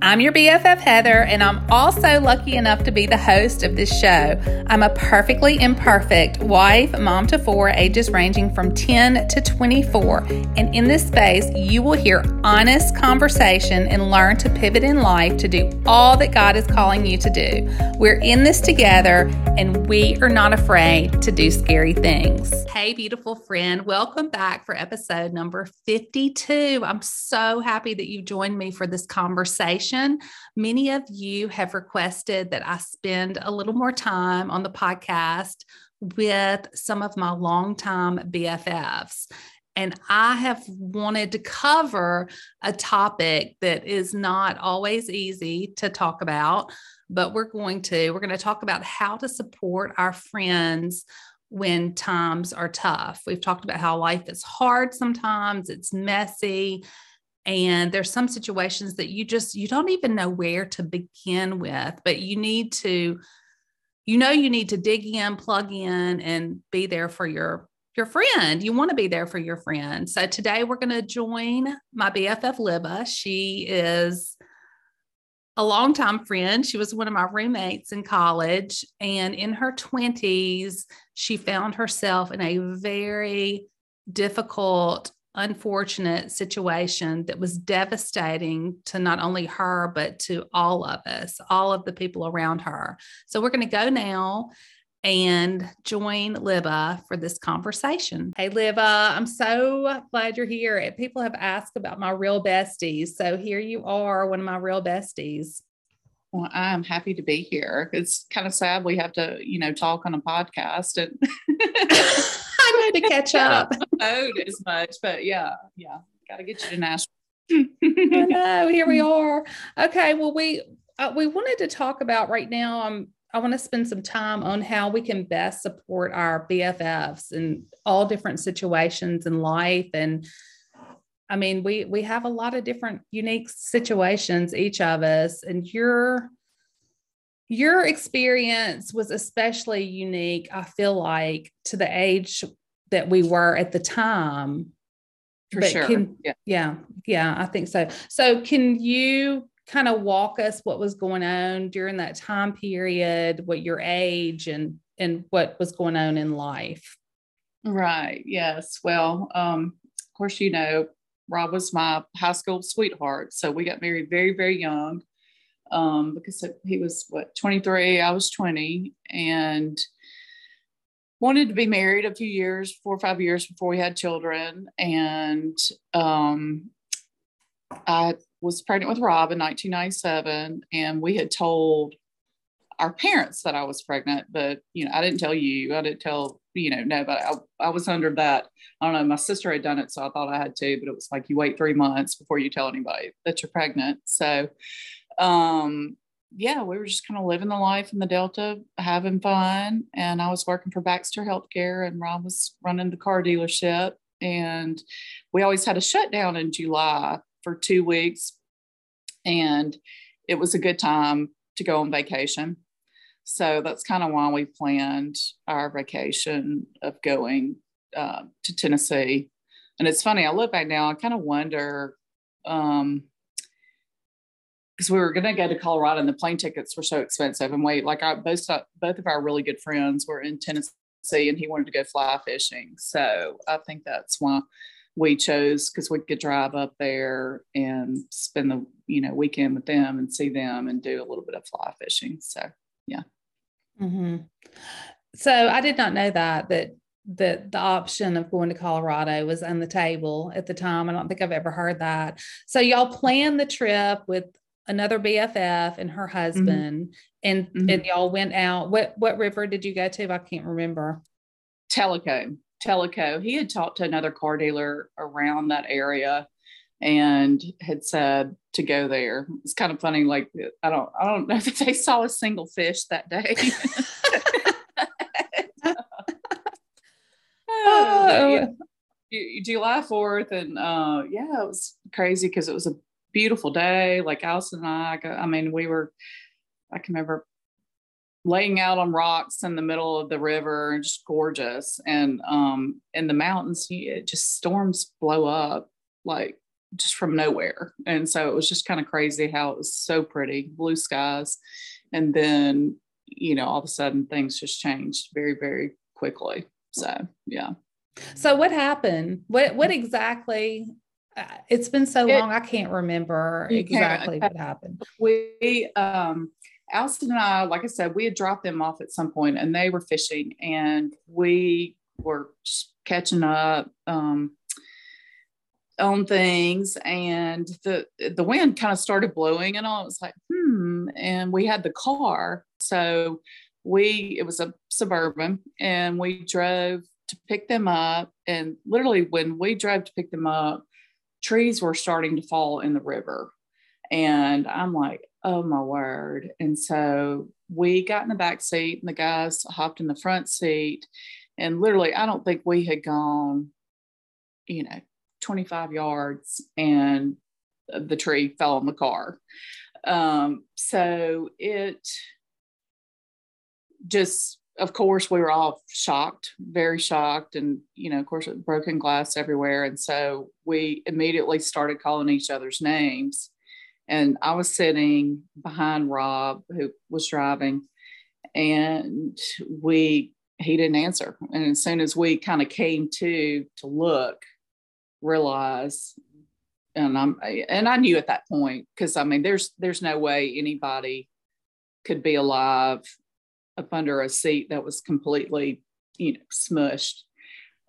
I'm your BFF Heather, and I'm also lucky enough to be the host of this show. I'm a perfectly imperfect wife, mom to four, ages ranging from 10 to 24. And in this space, you will hear honest conversation and learn to pivot in life to do all that God is calling you to do. We're in this together, and we are not afraid to do scary things. Hey, beautiful friend, welcome back for episode number 52. I'm so happy that you joined me for this conversation Many of you have requested that I spend a little more time on the podcast with some of my longtime BFFs. And I have wanted to cover a topic that is not always easy to talk about, but we're going to. We're going to talk about how to support our friends when times are tough. We've talked about how life is hard sometimes, it's messy, and there's some situations that you just you don't even know where to begin with but you need to you know you need to dig in plug in and be there for your your friend. You want to be there for your friend. So today we're going to join my bff Libba she is a longtime friend. She was one of my roommates in college and in her 20s she found herself in a very difficult unfortunate situation that was devastating to not only her, but to all of us, all of the people around her. So we're going to go now and join Libba for this conversation. Hey, Libba, I'm so glad you're here. People have asked about my real besties. So here you are, one of my real besties. Well, I'm happy to be here. It's kind of sad we have to, you know, talk on a podcast and Need to catch up. Owed as much, but yeah, yeah, got to get you to Nashville. I know. Here we are. Okay. Well, we uh, we wanted to talk about right now. Um, I want to spend some time on how we can best support our BFFs in all different situations in life and I mean, we we have a lot of different unique situations, each of us, and your your experience was especially unique. I feel like to the age that we were at the time. For but sure. Can, yeah. yeah, yeah, I think so. So, can you kind of walk us what was going on during that time period, what your age and and what was going on in life? Right. Yes. Well, um, of course, you know, Rob was my high school sweetheart. So we got married very, very young um, because he was what 23, I was 20, and wanted to be married a few years, four or five years before we had children. And um, I was pregnant with Rob in 1997, and we had told our parents that I was pregnant, but you know, I didn't tell you. I didn't tell you know, no, but I, I was under that. I don't know. My sister had done it, so I thought I had to, but it was like you wait three months before you tell anybody that you're pregnant. So, um, yeah, we were just kind of living the life in the Delta, having fun. And I was working for Baxter Healthcare, and Rob was running the car dealership. And we always had a shutdown in July for two weeks. And it was a good time to go on vacation. So that's kind of why we planned our vacation of going uh, to Tennessee. And it's funny, I look back now, I kind of wonder, um, because we were going to go to Colorado and the plane tickets were so expensive. And wait, like our both both of our really good friends were in Tennessee, and he wanted to go fly fishing. So I think that's why we chose because we could drive up there and spend the you know weekend with them and see them and do a little bit of fly fishing. So yeah. Mm-hmm. So I did not know that that that the option of going to Colorado was on the table at the time. I don't think I've ever heard that. So y'all planned the trip with another BFF and her mm-hmm. husband, mm-hmm. and mm-hmm. and y'all went out. What what river did you go to? I can't remember. Tellico, Tellico. He had talked to another car dealer around that area and had said to go there. It's kind of funny. Like I don't, I don't know if they saw a single fish that day. oh, yeah. July Fourth, and uh, yeah, it was crazy because it was a beautiful day. Like Allison and I, I mean, we were. I can remember laying out on rocks in the middle of the river and just gorgeous. And um, in the mountains, it just storms blow up like just from nowhere. And so it was just kind of crazy how it was so pretty, blue skies. And then, you know, all of a sudden things just changed very, very quickly. So, yeah. So what happened? What what exactly it's been so it, long I can't remember exactly what happened. We um Allison and I, like I said, we had dropped them off at some point and they were fishing and we were catching up. Um on things and the the wind kind of started blowing and all it was like hmm and we had the car so we it was a suburban and we drove to pick them up and literally when we drove to pick them up trees were starting to fall in the river. And i'm like oh my word. And so we got in the back seat and the guys hopped in the front seat. And literally i don't think we had gone you know 25 yards and the tree fell on the car. Um, so it just, of course, we were all shocked, very shocked. And, you know, of course, broken glass everywhere. And so we immediately started calling each other's names. And I was sitting behind Rob, who was driving, and we, he didn't answer. And as soon as we kind of came to to look, realize and I'm and I knew at that point because I mean there's there's no way anybody could be alive up under a seat that was completely you know smushed.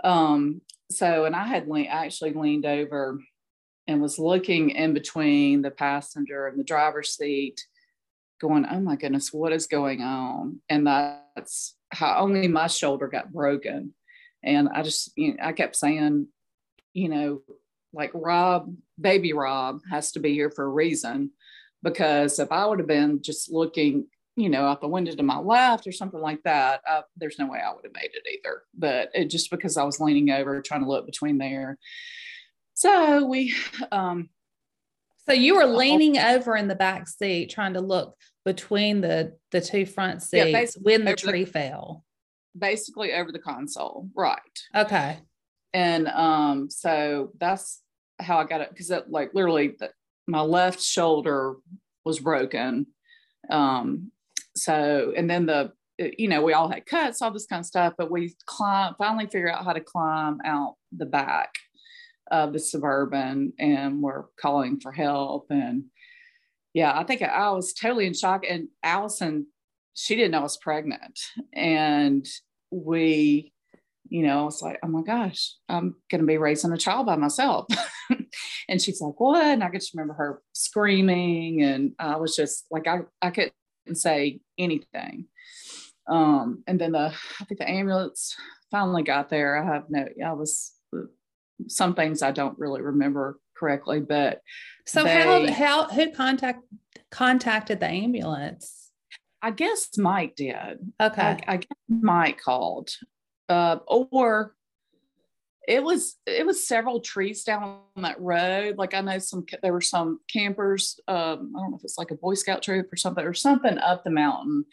Um, so and I had le- actually leaned over and was looking in between the passenger and the driver's seat, going, "Oh my goodness, what is going on?" And that's how only my shoulder got broken, and I just you know, I kept saying, you know, like Rob, baby Rob has to be here for a reason. Because if I would have been just looking, you know, out the window to my left or something like that, uh, there's no way I would have made it either. But it, just because I was leaning over trying to look between there. So we, um, so you were leaning over in the back seat trying to look between the the two front seats yeah, when the tree the, fell. Basically over the console, right? Okay and um, so that's how I got it because it like literally the, my left shoulder was broken. Um, so and then the you know we all had cuts, all this kind of stuff, but we climb finally figure out how to climb out the back of the suburban, and we're calling for help and. Yeah, I think I was totally in shock. And Allison, she didn't know I was pregnant. And we you know, it's like, oh my gosh, I'm going to be raising a child by myself. and she's like, what? And I just remember her screaming. And I was just like, I, I couldn't say anything. Um, and then the, I think the ambulance finally got there. I have no, I was, some things I don't really remember correctly, but so they, how, how, who contact, contacted the ambulance? I guess Mike did. Okay. I, I guess Mike called uh, or it was it was several trees down that road. Like I know some there were some campers. Um, I don't know if it's like a Boy Scout troop or something or something up the mountain,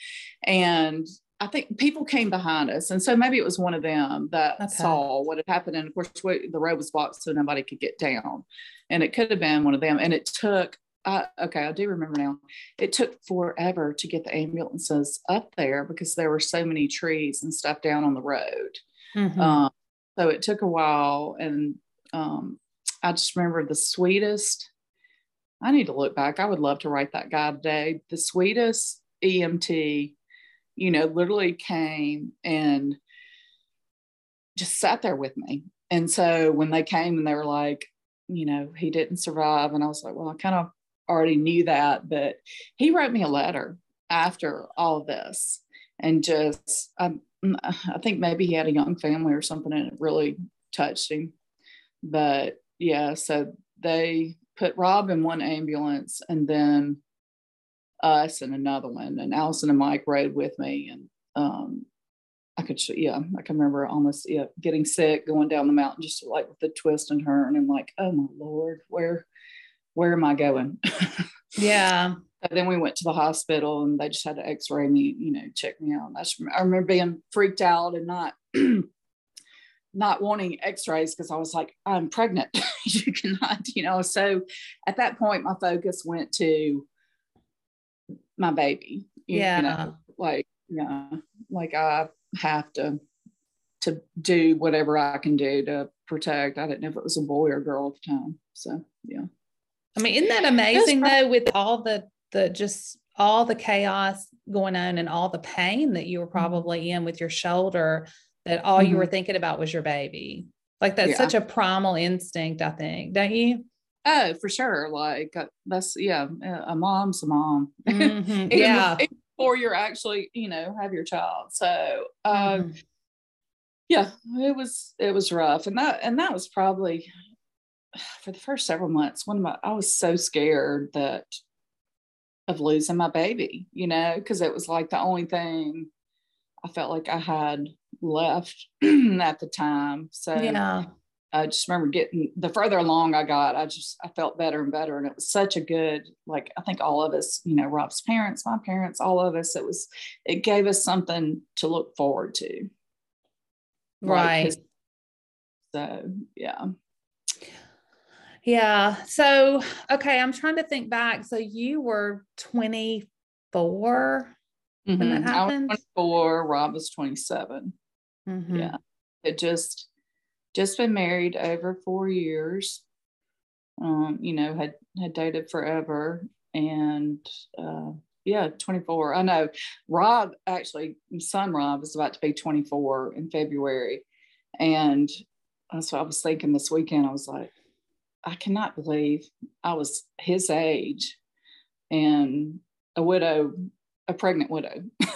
and I think people came behind us, and so maybe it was one of them that okay. saw what had happened. And of course, we, the road was blocked, so nobody could get down, and it could have been one of them. And it took uh, okay, I do remember now. It took forever to get the ambulances up there because there were so many trees and stuff down on the road. Mm-hmm. Um, so it took a while, and um, I just remember the sweetest. I need to look back. I would love to write that guy today. The sweetest EMT, you know, literally came and just sat there with me. And so when they came and they were like, you know, he didn't survive, and I was like, well, I kind of already knew that, but he wrote me a letter after all of this and just, um, I think maybe he had a young family or something and it really touched him. But yeah, so they put Rob in one ambulance and then us in another one. And Allison and Mike rode with me. And um, I could, yeah, I can remember almost yeah, getting sick, going down the mountain, just like with the twist and turn, and like, oh my lord, where where am I going? yeah. Then we went to the hospital and they just had to x-ray me, you know, check me out. I, just, I remember being freaked out and not not wanting x-rays because I was like, I'm pregnant. you cannot, you know. So at that point, my focus went to my baby. yeah. Know, like, yeah, like I have to to do whatever I can do to protect. I didn't know if it was a boy or girl at the time. So yeah. I mean, isn't that amazing though, with all the the just all the chaos going on and all the pain that you were mm-hmm. probably in with your shoulder that all mm-hmm. you were mm-hmm. thinking about was your baby. Like that's yeah. such a primal instinct, I think, don't you? Oh, for sure. Like uh, that's yeah, a mom's a mom. Mm-hmm. yeah. Before you're actually, you know, have your child. So um mm-hmm. yeah, it was it was rough. And that and that was probably for the first several months, one of my I was so scared that of losing my baby, you know, because it was like the only thing I felt like I had left at the time. So yeah. I just remember getting the further along I got, I just I felt better and better. And it was such a good, like I think all of us, you know, Rob's parents, my parents, all of us, it was it gave us something to look forward to. Right. Like, so yeah. Yeah. So okay, I'm trying to think back. So you were 24 mm-hmm. when that happened. I was 24, Rob was 27. Mm-hmm. Yeah. It just just been married over four years. Um, you know, had had dated forever and uh yeah, 24. I know Rob actually, son Rob is about to be 24 in February. And that's what I was thinking this weekend. I was like, I cannot believe I was his age and a widow, a pregnant widow.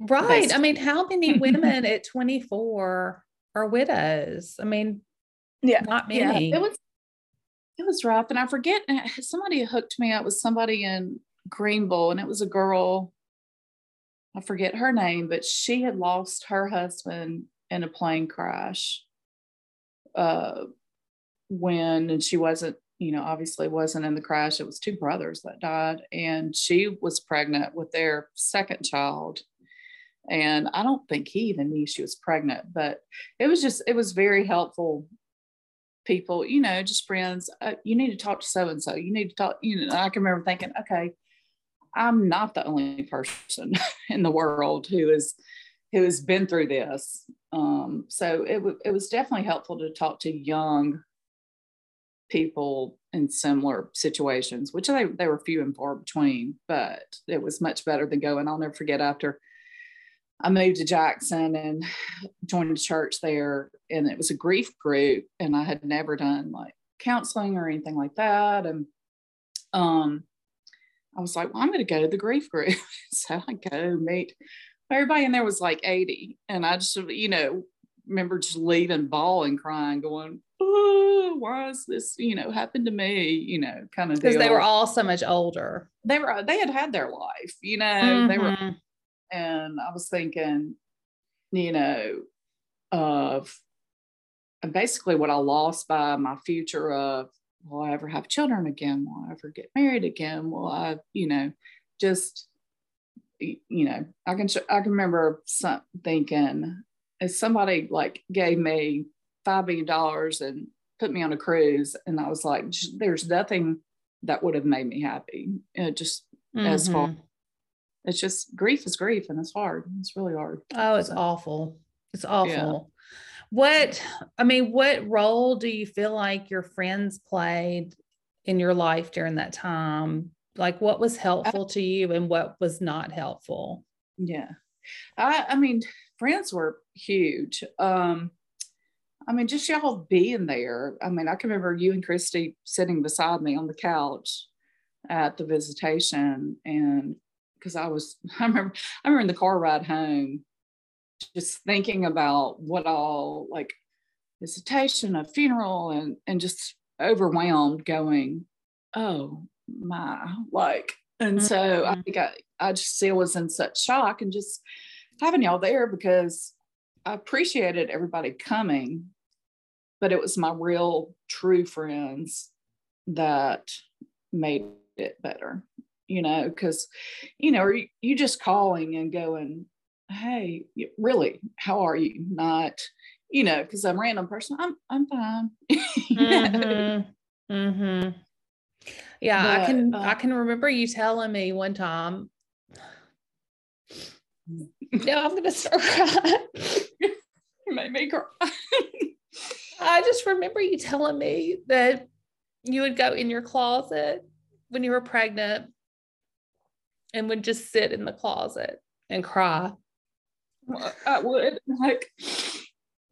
Right. I mean, how many women at 24 are widows? I mean, yeah, not many. Yeah, it was it was rough. And I forget somebody hooked me up with somebody in Greenville, and it was a girl. I forget her name, but she had lost her husband in a plane crash. Uh when and she wasn't, you know, obviously wasn't in the crash. It was two brothers that died, and she was pregnant with their second child and I don't think he even knew she was pregnant, but it was just, it was very helpful. People, you know, just friends, uh, you need to talk to so and so. You need to talk, you know, I can remember thinking, okay, I'm not the only person in the world who is who has been through this. Um, so it, w- it was definitely helpful to talk to young people in similar situations, which they, they were few and far between, but it was much better than going. I'll never forget after I moved to Jackson and joined a church there, and it was a grief group, and I had never done like counseling or anything like that, and um, I was like, well, I'm going to go to the grief group, so I go meet everybody, and there was like 80, and I just you know remember just leaving bawling, crying, going, oh, why is this you know happened to me, you know, kind of because they were all so much older. They were they had had their life, you know, mm-hmm. they were mm-hmm and I was thinking, you know, of basically what I lost by my future of will I ever have children again? Will I ever get married again? Will I, you know, just you know, I can I can remember some, thinking if somebody like gave me five million dollars and put me on a cruise, and I was like, there's nothing that would have made me happy. It just mm-hmm. as far it's just grief is grief and it's hard. It's really hard. Oh, it's so. awful. It's awful. Yeah. What, I mean, what role do you feel like your friends played in your life during that time? Like what was helpful to you and what was not helpful? Yeah. I, I mean, friends were huge. Um, I mean, just y'all being there. I mean, I can remember you and Christy sitting beside me on the couch at the visitation and because I was I remember I remember in the car ride home just thinking about what all like visitation, a funeral, and and just overwhelmed, going, oh my, like, and mm-hmm. so I mm-hmm. think I I just still was in such shock and just having y'all there because I appreciated everybody coming, but it was my real true friends that made it better you know, because, you know, you, you just calling and going, hey, really, how are you? Not, you know, because I'm a random person, I'm I'm fine. mm-hmm. Mm-hmm. Yeah, but, I can uh, I can remember you telling me one time. yeah, I'm gonna start crying. you made me cry. I just remember you telling me that you would go in your closet when you were pregnant and would just sit in the closet and cry. I would like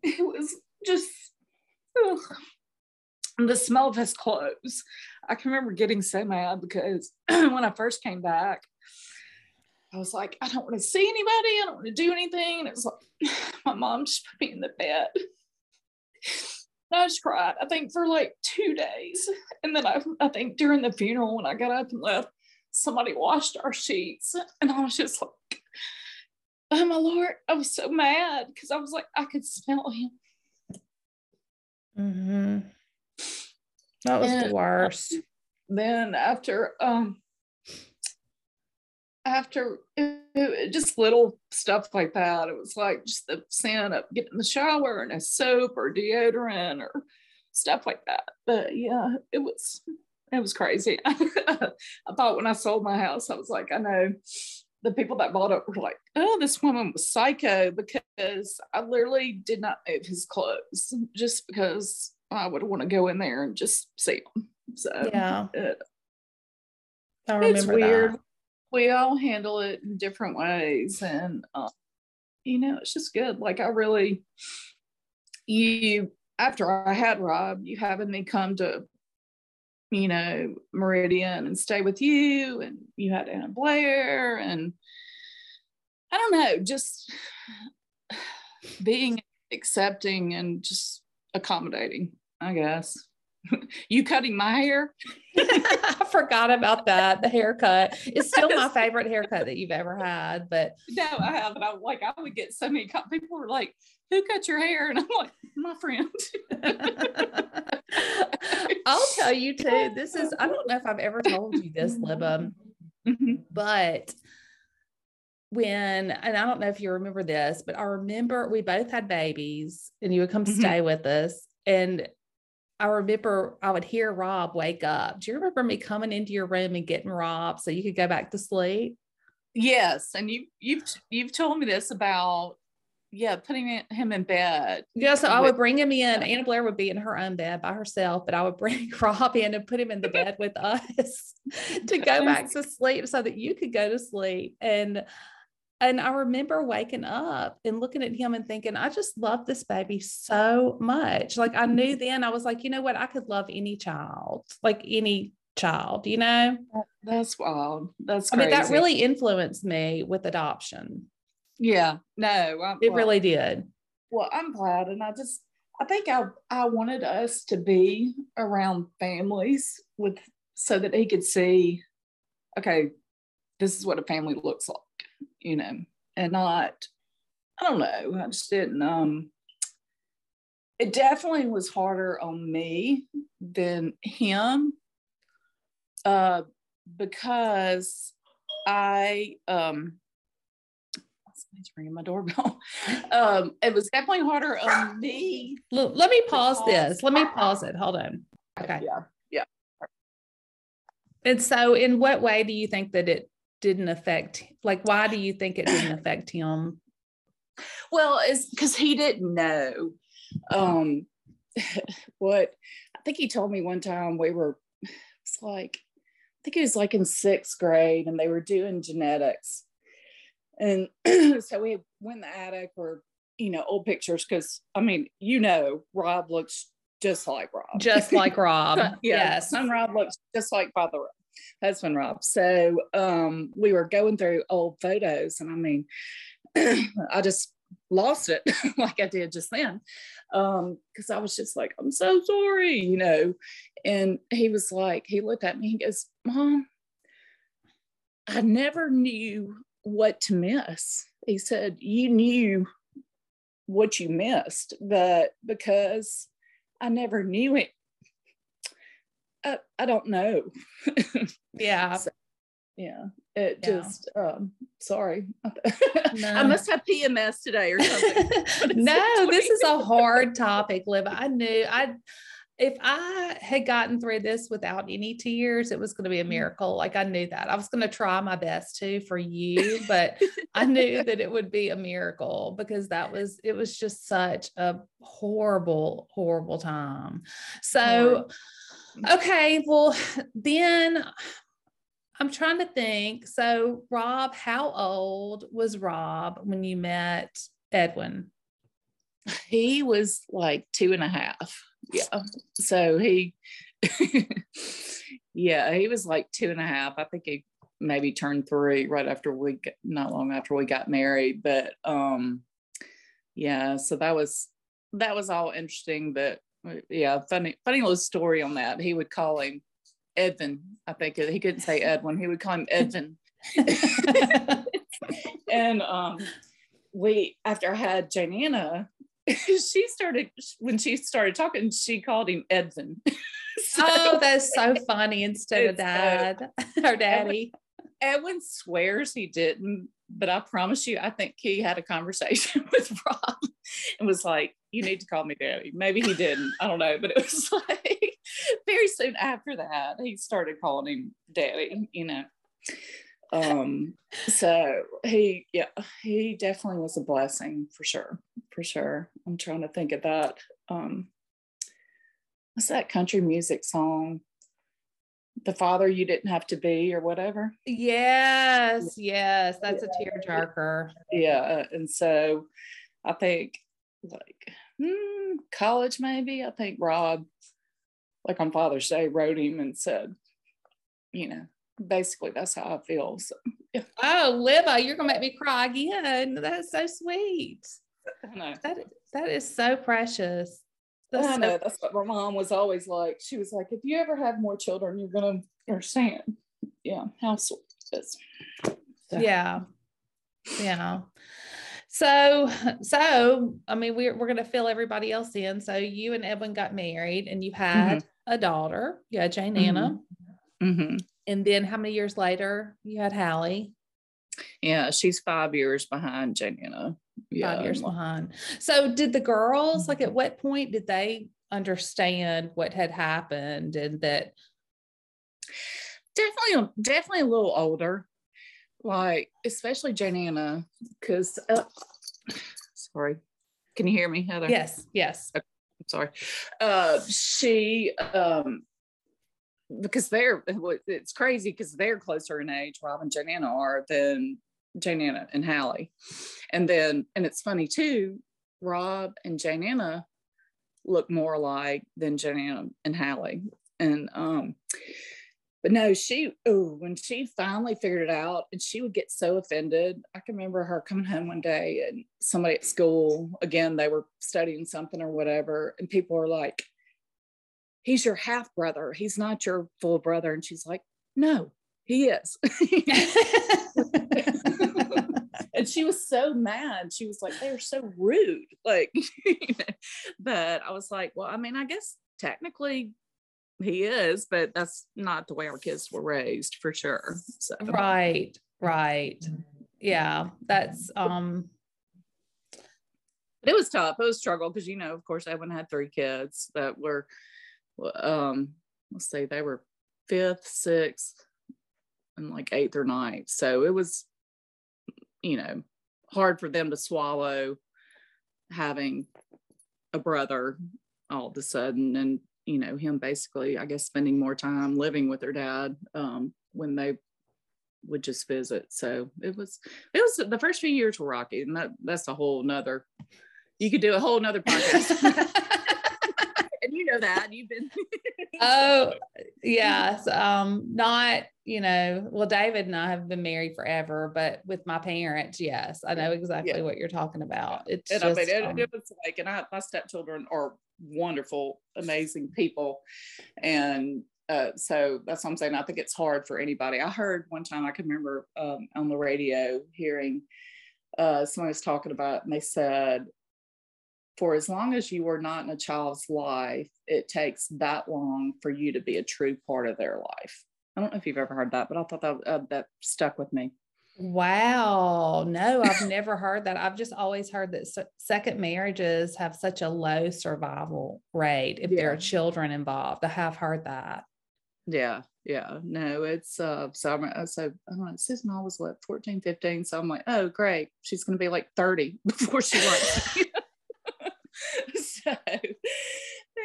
it was just ugh. the smell of his clothes. I can remember getting so mad because when I first came back, I was like, I don't want to see anybody. I don't want to do anything. And it was like my mom just put me in the bed. And I just cried, I think, for like two days. And then I, I think during the funeral, when I got up and left, somebody washed our sheets. And I was just like, oh my Lord, I was so mad because I was like, I could smell him. Mm-hmm. That was and the worst. Then after, um, after it, just little stuff like that, it was like just the scent of getting in the shower and a soap or deodorant or stuff like that. But yeah, it was it was crazy. I thought when I sold my house, I was like, I know the people that bought it were like, oh, this woman was psycho because I literally did not move his clothes just because I would want to go in there and just see them. So yeah, it, it's weird. That. We all handle it in different ways, and um, you know, it's just good. Like I really, you after I had Rob, you having me come to you know, Meridian and stay with you. And you had Anna Blair. And I don't know, just being accepting and just accommodating, I guess. you cutting my hair? I forgot about that. The haircut is still my favorite haircut that you've ever had. But no, I haven't. I like I would get so many people were like, "Who cut your hair?" And I'm like, "My friend." I'll tell you too. This is, I don't know if I've ever told you this, Libba, mm-hmm. but when, and I don't know if you remember this, but I remember we both had babies and you would come mm-hmm. stay with us. And I remember I would hear Rob wake up. Do you remember me coming into your room and getting Rob so you could go back to sleep? Yes, and you you've you've told me this about yeah, putting him in bed. Yeah, so I would bring him in. Anna Blair would be in her own bed by herself, but I would bring Rob in and put him in the bed with us to go back to sleep so that you could go to sleep. And and I remember waking up and looking at him and thinking, I just love this baby so much. Like I knew mm-hmm. then I was like, you know what? I could love any child, like any child, you know? That's wild. That's crazy. I mean, that really influenced me with adoption. Yeah, no, I'm, it well, really did. Well, I'm glad, and I just I think I I wanted us to be around families with so that he could see, okay, this is what a family looks like, you know, and not I don't know. I just didn't. Um, it definitely was harder on me than him, uh, because I um He's ringing my doorbell. Um, it was definitely harder on me. Look, let me pause this. Let me pause it. Hold on. Okay. Yeah. Yeah. And so, in what way do you think that it didn't affect? Like, why do you think it didn't affect him? Well, it's because he didn't know. Um, what I think he told me one time we were, it's like, I think it was like in sixth grade and they were doing genetics and so we went in the attic or, you know, old pictures because I mean, you know, Rob looks just like Rob. Just like Rob. yeah, yes. Son Rob looks just like Father Rob, husband Rob. So um, we were going through old photos and I mean, I just lost it like I did just then. Um, because I was just like, I'm so sorry, you know. And he was like, he looked at me, he goes, Mom, I never knew what to miss. He said, You knew what you missed, but because I never knew it, I, I don't know. yeah. So, yeah it Yeah. just um sorry No. i must have pms today or something no, this is a hard topic, Liv. I knew I if I had gotten through this without any tears, it was going to be a miracle. Like I knew that. I was going to try my best to for you, but I knew that it would be a miracle because that was it was just such a horrible, horrible time. So okay, well then I'm trying to think. So Rob, how old was Rob when you met Edwin? he was like two and a half yeah so he yeah he was like two and a half i think he maybe turned three right after we not long after we got married but um yeah so that was that was all interesting but yeah funny funny little story on that. He would call him edvin i think. He couldn't say edwin. He would call him edvin. And um we after i had jane anna she started when she started talking she called him edvin. So oh, that's so funny instead of so- dad or daddy. edwin swears he didn't but i promise you i think he had a conversation with rob and was like you need to call me daddy maybe he didn't. I don't know but it was like very soon after that he started calling him daddy you know. Um so he yeah he definitely was a blessing for sure for sure. I'm trying to think of that um what's that country music song the father you didn't have to be or whatever Yes, yes, that's a tearjerker. yeah and so i think like hmm, college maybe i think rob like on father's day wrote him and said you know basically that's how i feel so Oh, Liva, you're gonna make me cry again. That's so sweet. That that is so precious. That's I so- know that's what my mom was always like. She was like, if you ever have more children, you're gonna understand. Yeah, how sweet it is. So, yeah. Yeah. So so i mean we're, we're gonna fill everybody else in. So you and edwin got married and you had a daughter. You had jane anna. Mhm. and then how many years later you had hallie Yeah, she's five years behind Jane Anna. Yeah, five years behind so did the girls like at what point did they understand what had happened and that definitely, definitely a little older. Like especially Jane Anna, because uh, sorry, can you hear me, Heather? yes yes sorry uh she um because they're it's crazy because they're closer in age rob and Jane Anna are than Jane Anna and hallie. And then and it's funny too rob and Jane Anna look more alike than Jane Anna and hallie. And um but no she oh when she finally figured it out and she would get so offended. I can remember her coming home one day and somebody at school again they were studying something or whatever and people were like he's your half brother. He's not your full brother. And she's like no he is. And she was so mad. She was like they're so rude. Like but i was like well i mean i guess technically he is but that's not the way our kids were raised for sure. So right right. Yeah that's um But it was tough. It was a struggle because you know, of course, Edwin had three kids that were, um, let's say they were fifth, sixth, and like eighth or ninth. So it was, you know, hard for them to swallow having a brother all of a sudden, and you know, him basically, I guess, spending more time living with their dad um, when they would just visit. So it was, it was the first few years were rocky, and that that's a whole nother you could do a whole nother podcast. and you know that. You've been oh yes um not you know well david and i have been married forever but with my parents yes i know exactly Yeah. what you're talking about it's and just, I mean it, um, it was like and I my stepchildren are wonderful, amazing people. And uh, so that's what I'm saying. I think it's hard for anybody. I heard one time I can remember um, on the radio hearing uh, someone was talking about, and they said, for as long as you are not in a child's life, it takes that long for you to be a true part of their life. I don't know if you've ever heard that, but I thought that uh, that stuck with me. Wow. No, I've never heard that. I've just always heard that second marriages have such a low survival rate if yeah. there are children involved. I have heard that. Yeah. Yeah. No, it's uh so I'm uh, so I don't know, Susan I was what 14, 15. So I'm like, oh great. She's gonna be like 30 before she likes so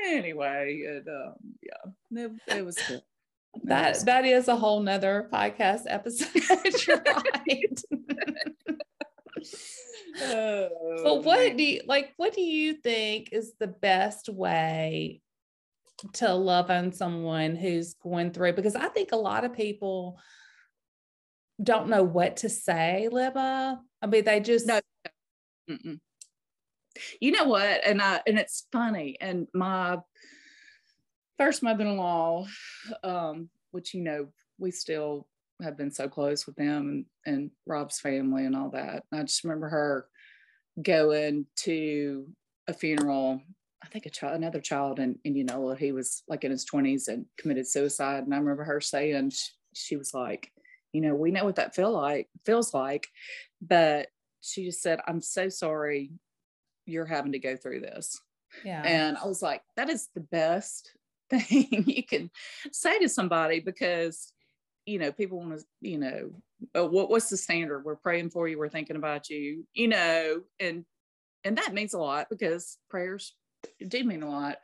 anyway, it um yeah, it, it was good that that is a whole nother podcast episode. Right. Oh, but what do you like what do you think is the best way to love on someone who's going through because i think a lot of people don't know what to say Libba. i mean they just no. You know what and i and it's funny and my first mother-in-law, um, which you know we still have been so close with them and, and Rob's family and all that. I just remember her going to a funeral. I think a child, another child in Indianola. He was like in his twenties and committed suicide. And I remember her saying she, she was like, you know, we know what that feel like feels like, but she just said, "I'm so sorry you're having to go through this." Yeah. And I was like, that is the best thing you can say to somebody because you know people want to you know oh, what what's the standard we're praying for you we're thinking about you you know and and that means a lot because prayers do mean a lot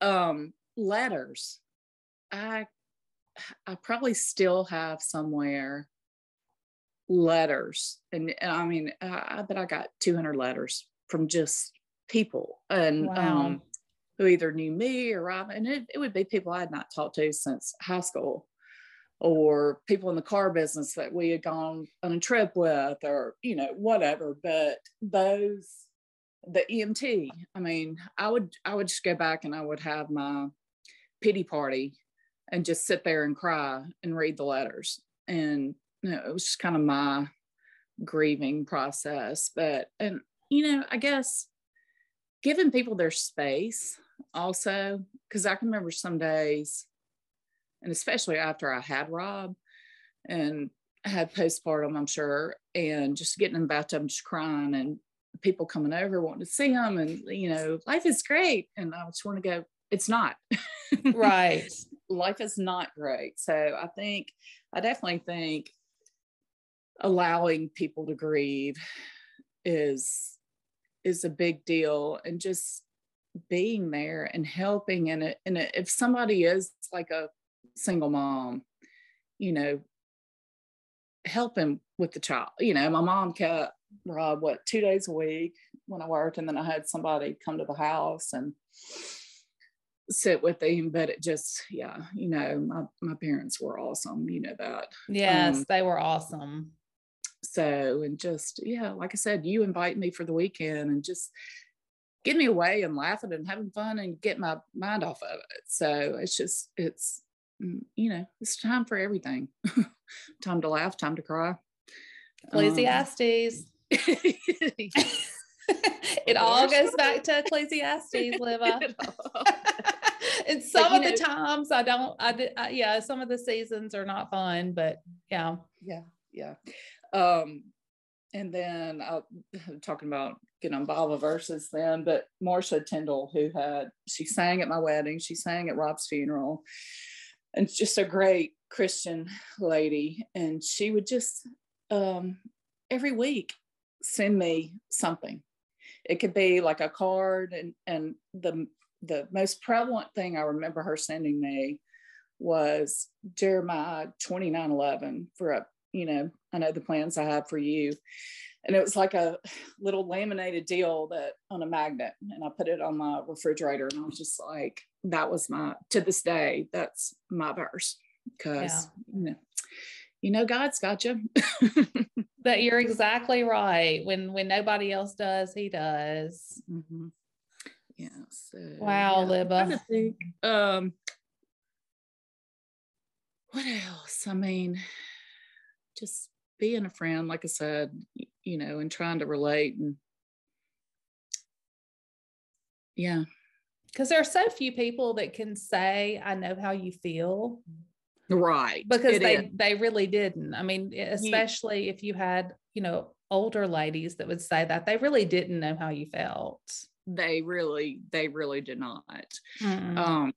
um letters i i probably still have somewhere letters and, and i mean I, I bet i got 200 letters from just people and wow. um who either knew me or Rob, and it, it would be people I had not talked to since high school, or people in the car business that we had gone on a trip with, or you know whatever. But those, the EMT, I mean, I would I would just go back and I would have my pity party, and just sit there and cry and read the letters, and you know, it was just kind of my grieving process. But and you know, I guess giving people their space also because I can remember some days, and especially after I had Rob and had postpartum, I'm sure, and just getting in the bathtub, just crying, and people coming over wanting to see him, and you know, life is great, and I just want to go. It's not right. life is not great. So I think I definitely think allowing people to grieve is is a big deal and just being there and helping and it and if somebody is like a single mom you know helping with the child you know my mom kept rob what two days a week when i worked and then i had somebody come to the house and sit with him but it just yeah you know my, my parents were awesome you know that. Yes um, they were awesome so and just yeah like i said you invite me for the weekend and just get me away and laughing and having fun and get my mind off of it. So it's just, it's, mm, you know, it's time for everything. time to laugh, time to cry. Ecclesiastes. Um, it all goes back to Ecclesiastes, Libba. and some of know, the times I don't, I, I, yeah, some of the seasons are not fun, but yeah. Yeah. Yeah. Um, and then I talking about getting on Bible verses then, but Marsha Tyndall, who had she sang at my wedding, she sang at Rob's funeral, and just a great Christian lady. And she would just um, every week send me something. It could be like a card, and and the the most prevalent thing I remember her sending me was Jeremiah 29 11 for a you know, I know the plans I have for you. And it was like a little laminated deal that on a magnet. And I put it on my refrigerator. And I was just like, that was my, to this day, that's my verse. Because, yeah. you know, you know, God's got you. but you're exactly right. When when nobody else does, he does. Mm-hmm. Yeah. So, wow, yeah, Libba. Think, um, what else? I mean, just being a friend, like I said, you know, and trying to relate and yeah. Because there are so few people that can say, I know how you feel. Right. Because It they is. they really didn't. I mean, especially if you had, you know, older ladies that would say that they really didn't know how you felt. they really, they really did not. Mm-mm. Um,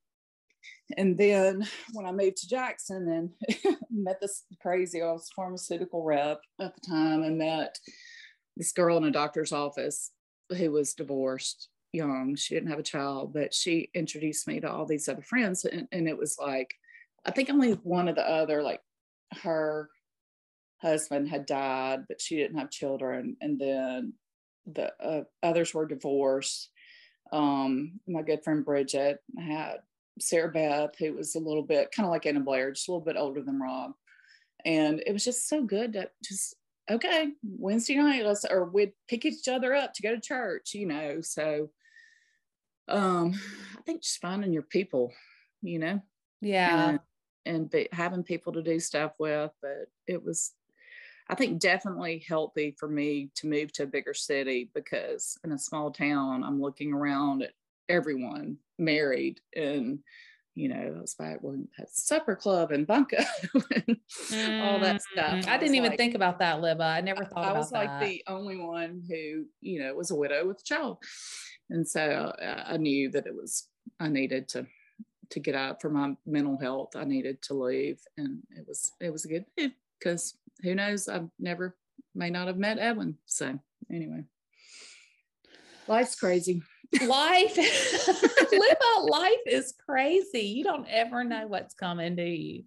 and then when I moved to Jackson and met this crazy, I was pharmaceutical rep at the time and met this girl in a doctor's office who was divorced young. She didn't have a child, but she introduced me to all these other friends. And, and it was like, I think only one of the other, like her husband had died, but she didn't have children. And then the uh, others were divorced. Um, my good friend Bridget had Sarah Beth, who was a little bit kind of like Anna Blair, just a little bit older than Rob. And it was just so good to just, okay, Wednesday night, let's, or we'd pick each other up to go to church, you know. So um, I think just finding your people, you know, yeah. and, and be, having people to do stuff with. But it was, I think, definitely healthy for me to move to a bigger city because in a small town, I'm looking around at everyone married and you know, I was back when had supper club and bunko and all that stuff. Mm, I didn't even like- think about that, Libba. I never thought I about was like that. the only one who, you know, was a widow with a child. And so uh, I knew that it was, I needed to, to get out for my mental health. I needed to leave. And it was, it was a good move because who knows, I've never, may not have met Edwin. So anyway, life's crazy. Life Libba, life is crazy. You don't ever know what's coming, do you?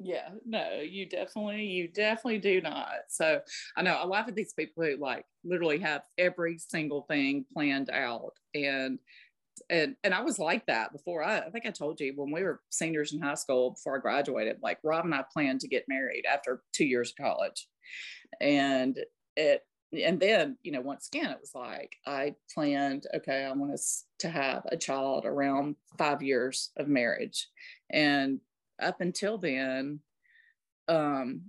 Yeah, no, you definitely, you definitely do not. So I know I laugh at these people who like literally have every single thing planned out. And and and I was like that before. I, I think I told you when we were seniors in high school before I graduated, like Rob and I planned to get married after two years of college. And it and then, you know, once again, it was like I planned, okay, I want us to have a child around five years of marriage. And up until then, um,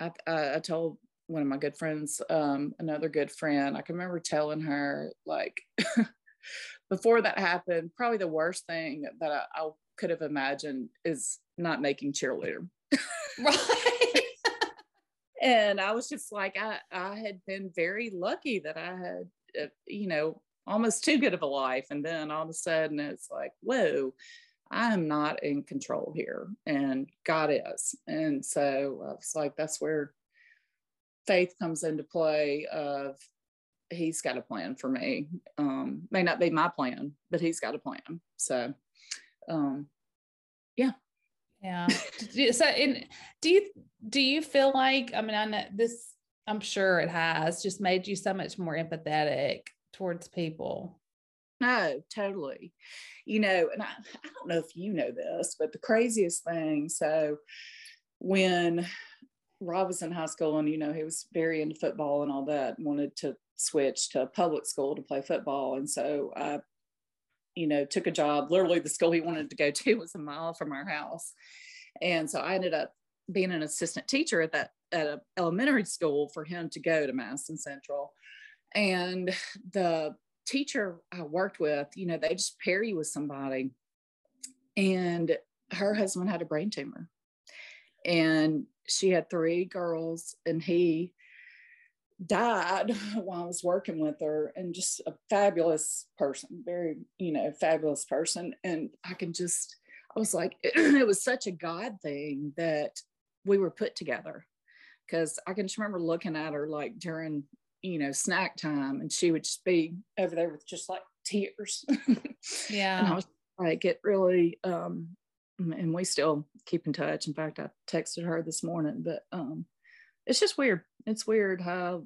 I, I, I told one of my good friends, um, another good friend, I can remember telling her, like, before that happened, probably the worst thing that I, I could have imagined is not making cheerleader. Right. And I was just like, I, I had been very lucky that I had, uh, you know, almost too good of a life. And then all of a sudden it's like, whoa, I'm not in control here. And God is. And so I was like, that's where faith comes into play of he's got a plan for me. Um, may not be my plan, but he's got a plan. So um, Yeah. Do- so do you do you feel like I mean I know this I'm sure it has just made you so much more empathetic towards people. No, totally. You know, and I, I don't know if you know this, but the craziest thing so when Rob was in high school and, you know, he was very into football and all that, wanted to switch to public school to play football. And so I, you know, took a job. Literally, the school he wanted to go to was a mile from our house. And so I ended up being an assistant teacher at that at an elementary school for him to go to Madison Central. And the teacher I worked with, you know, they just pair you with somebody. And her husband had a brain tumor. And she had three girls, and he died while I was working with her, and just a fabulous person, very, you know, fabulous person. And I can just, I was like, it was such a God thing that we were put together. Cause I can just remember looking at her like during you know, snack time, and she would just be over there with just like tears. Yeah. and I was like, it really, um, and we still keep in touch. In fact, I texted her this morning, but um, it's just weird. It's weird how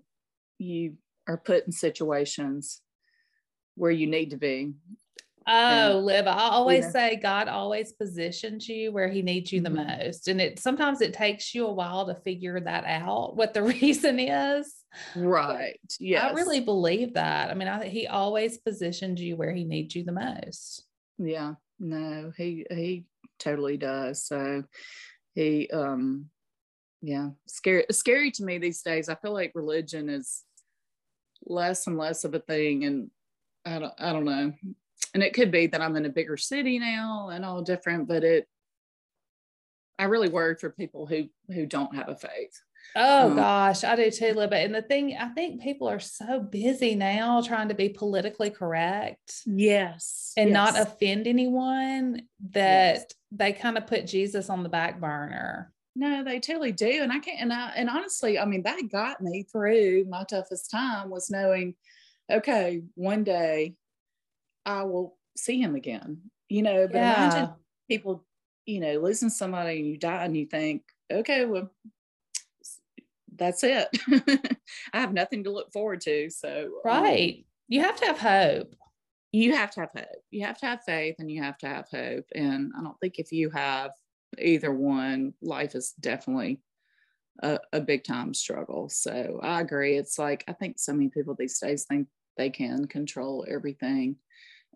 you are put in situations where you need to be. Oh, Liv, I always Yeah. say God always positions you where he needs you the Mhm. most. And it sometimes it takes you a while to figure that out, what the reason is. Right. Yes. I really believe that. I mean, I, he always positions you where he needs you the most. Yeah. No, he he totally does. So he um yeah, scary scary to me these days. I feel like religion is less and less of a thing and I don't I don't know. And it could be that I'm in a bigger city now and all different, but it I really worry for people who who don't have a faith. Oh um, gosh, I do too, Libba. And the thing, I think people are so busy now trying to be politically correct. Yes. And yes. not offend anyone that yes. they kind of put Jesus on the back burner. No, they totally do. And I can't and I and honestly, I mean, that got me through my toughest time was knowing, okay, one day I will see him again. You know, but yeah. imagine people, you know, losing somebody and you die and you think, okay, well, that's it. I have nothing to look forward to. So, um, right. Um, you have to have hope. You have to have hope. You have to have faith and you have to have hope. And I don't think if you have either one, life is definitely a, a big time struggle. So I agree. It's like, I think so many people these days think they can control everything.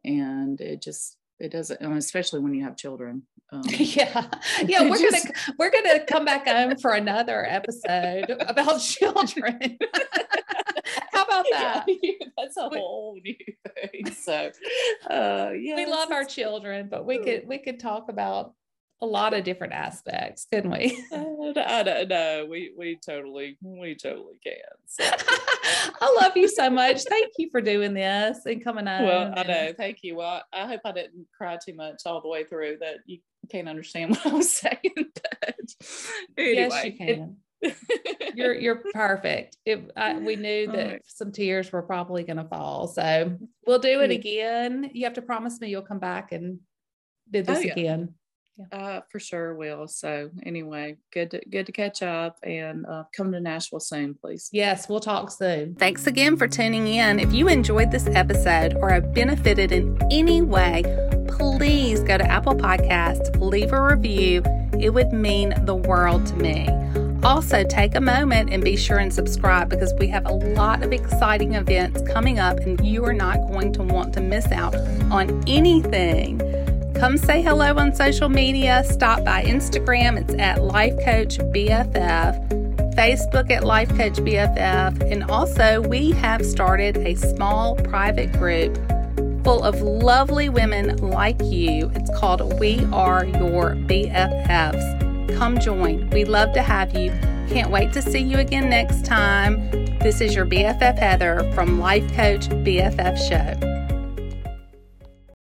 And it just, it doesn't especially when you have children um, yeah yeah we're just, gonna we're gonna come back on for another episode about children how about that yeah, that's a whole new thing so uh yeah we love our children but we could we could talk about a lot of different aspects, couldn't we? Uh, I don't know. We we totally we totally can. So. I love you so much. Thank you for doing this and coming on. Well, I know. Thank you. Well, I hope I didn't cry too much all the way through that you can't understand what I was saying. But anyway, yes, you can. you're you're perfect. It, I, we knew that right. some tears were probably going to fall, so we'll do it again. You have to promise me you'll come back and do oh, this oh, yeah. again. Yeah. Uh, for sure will. So anyway, good to, good to catch up and uh, come to Nashville soon, please. Yes, we'll talk soon. Thanks again for tuning in. If you enjoyed this episode or have benefited in any way, please go to Apple Podcasts, leave a review. It would mean the world to me. Also, take a moment and be sure and subscribe because we have a lot of exciting events coming up, and you are not going to want to miss out on anything. Come say hello on social media. Stop by Instagram, it's at Life Coach BFF, Facebook at Life Coach BFF, and also we have started a small private group full of lovely women like you. It's called We Are Your BFFs. Come join. We'd love to have you. Can't wait to see you again next time. This is your BFF Heather from Life Coach BFF Show.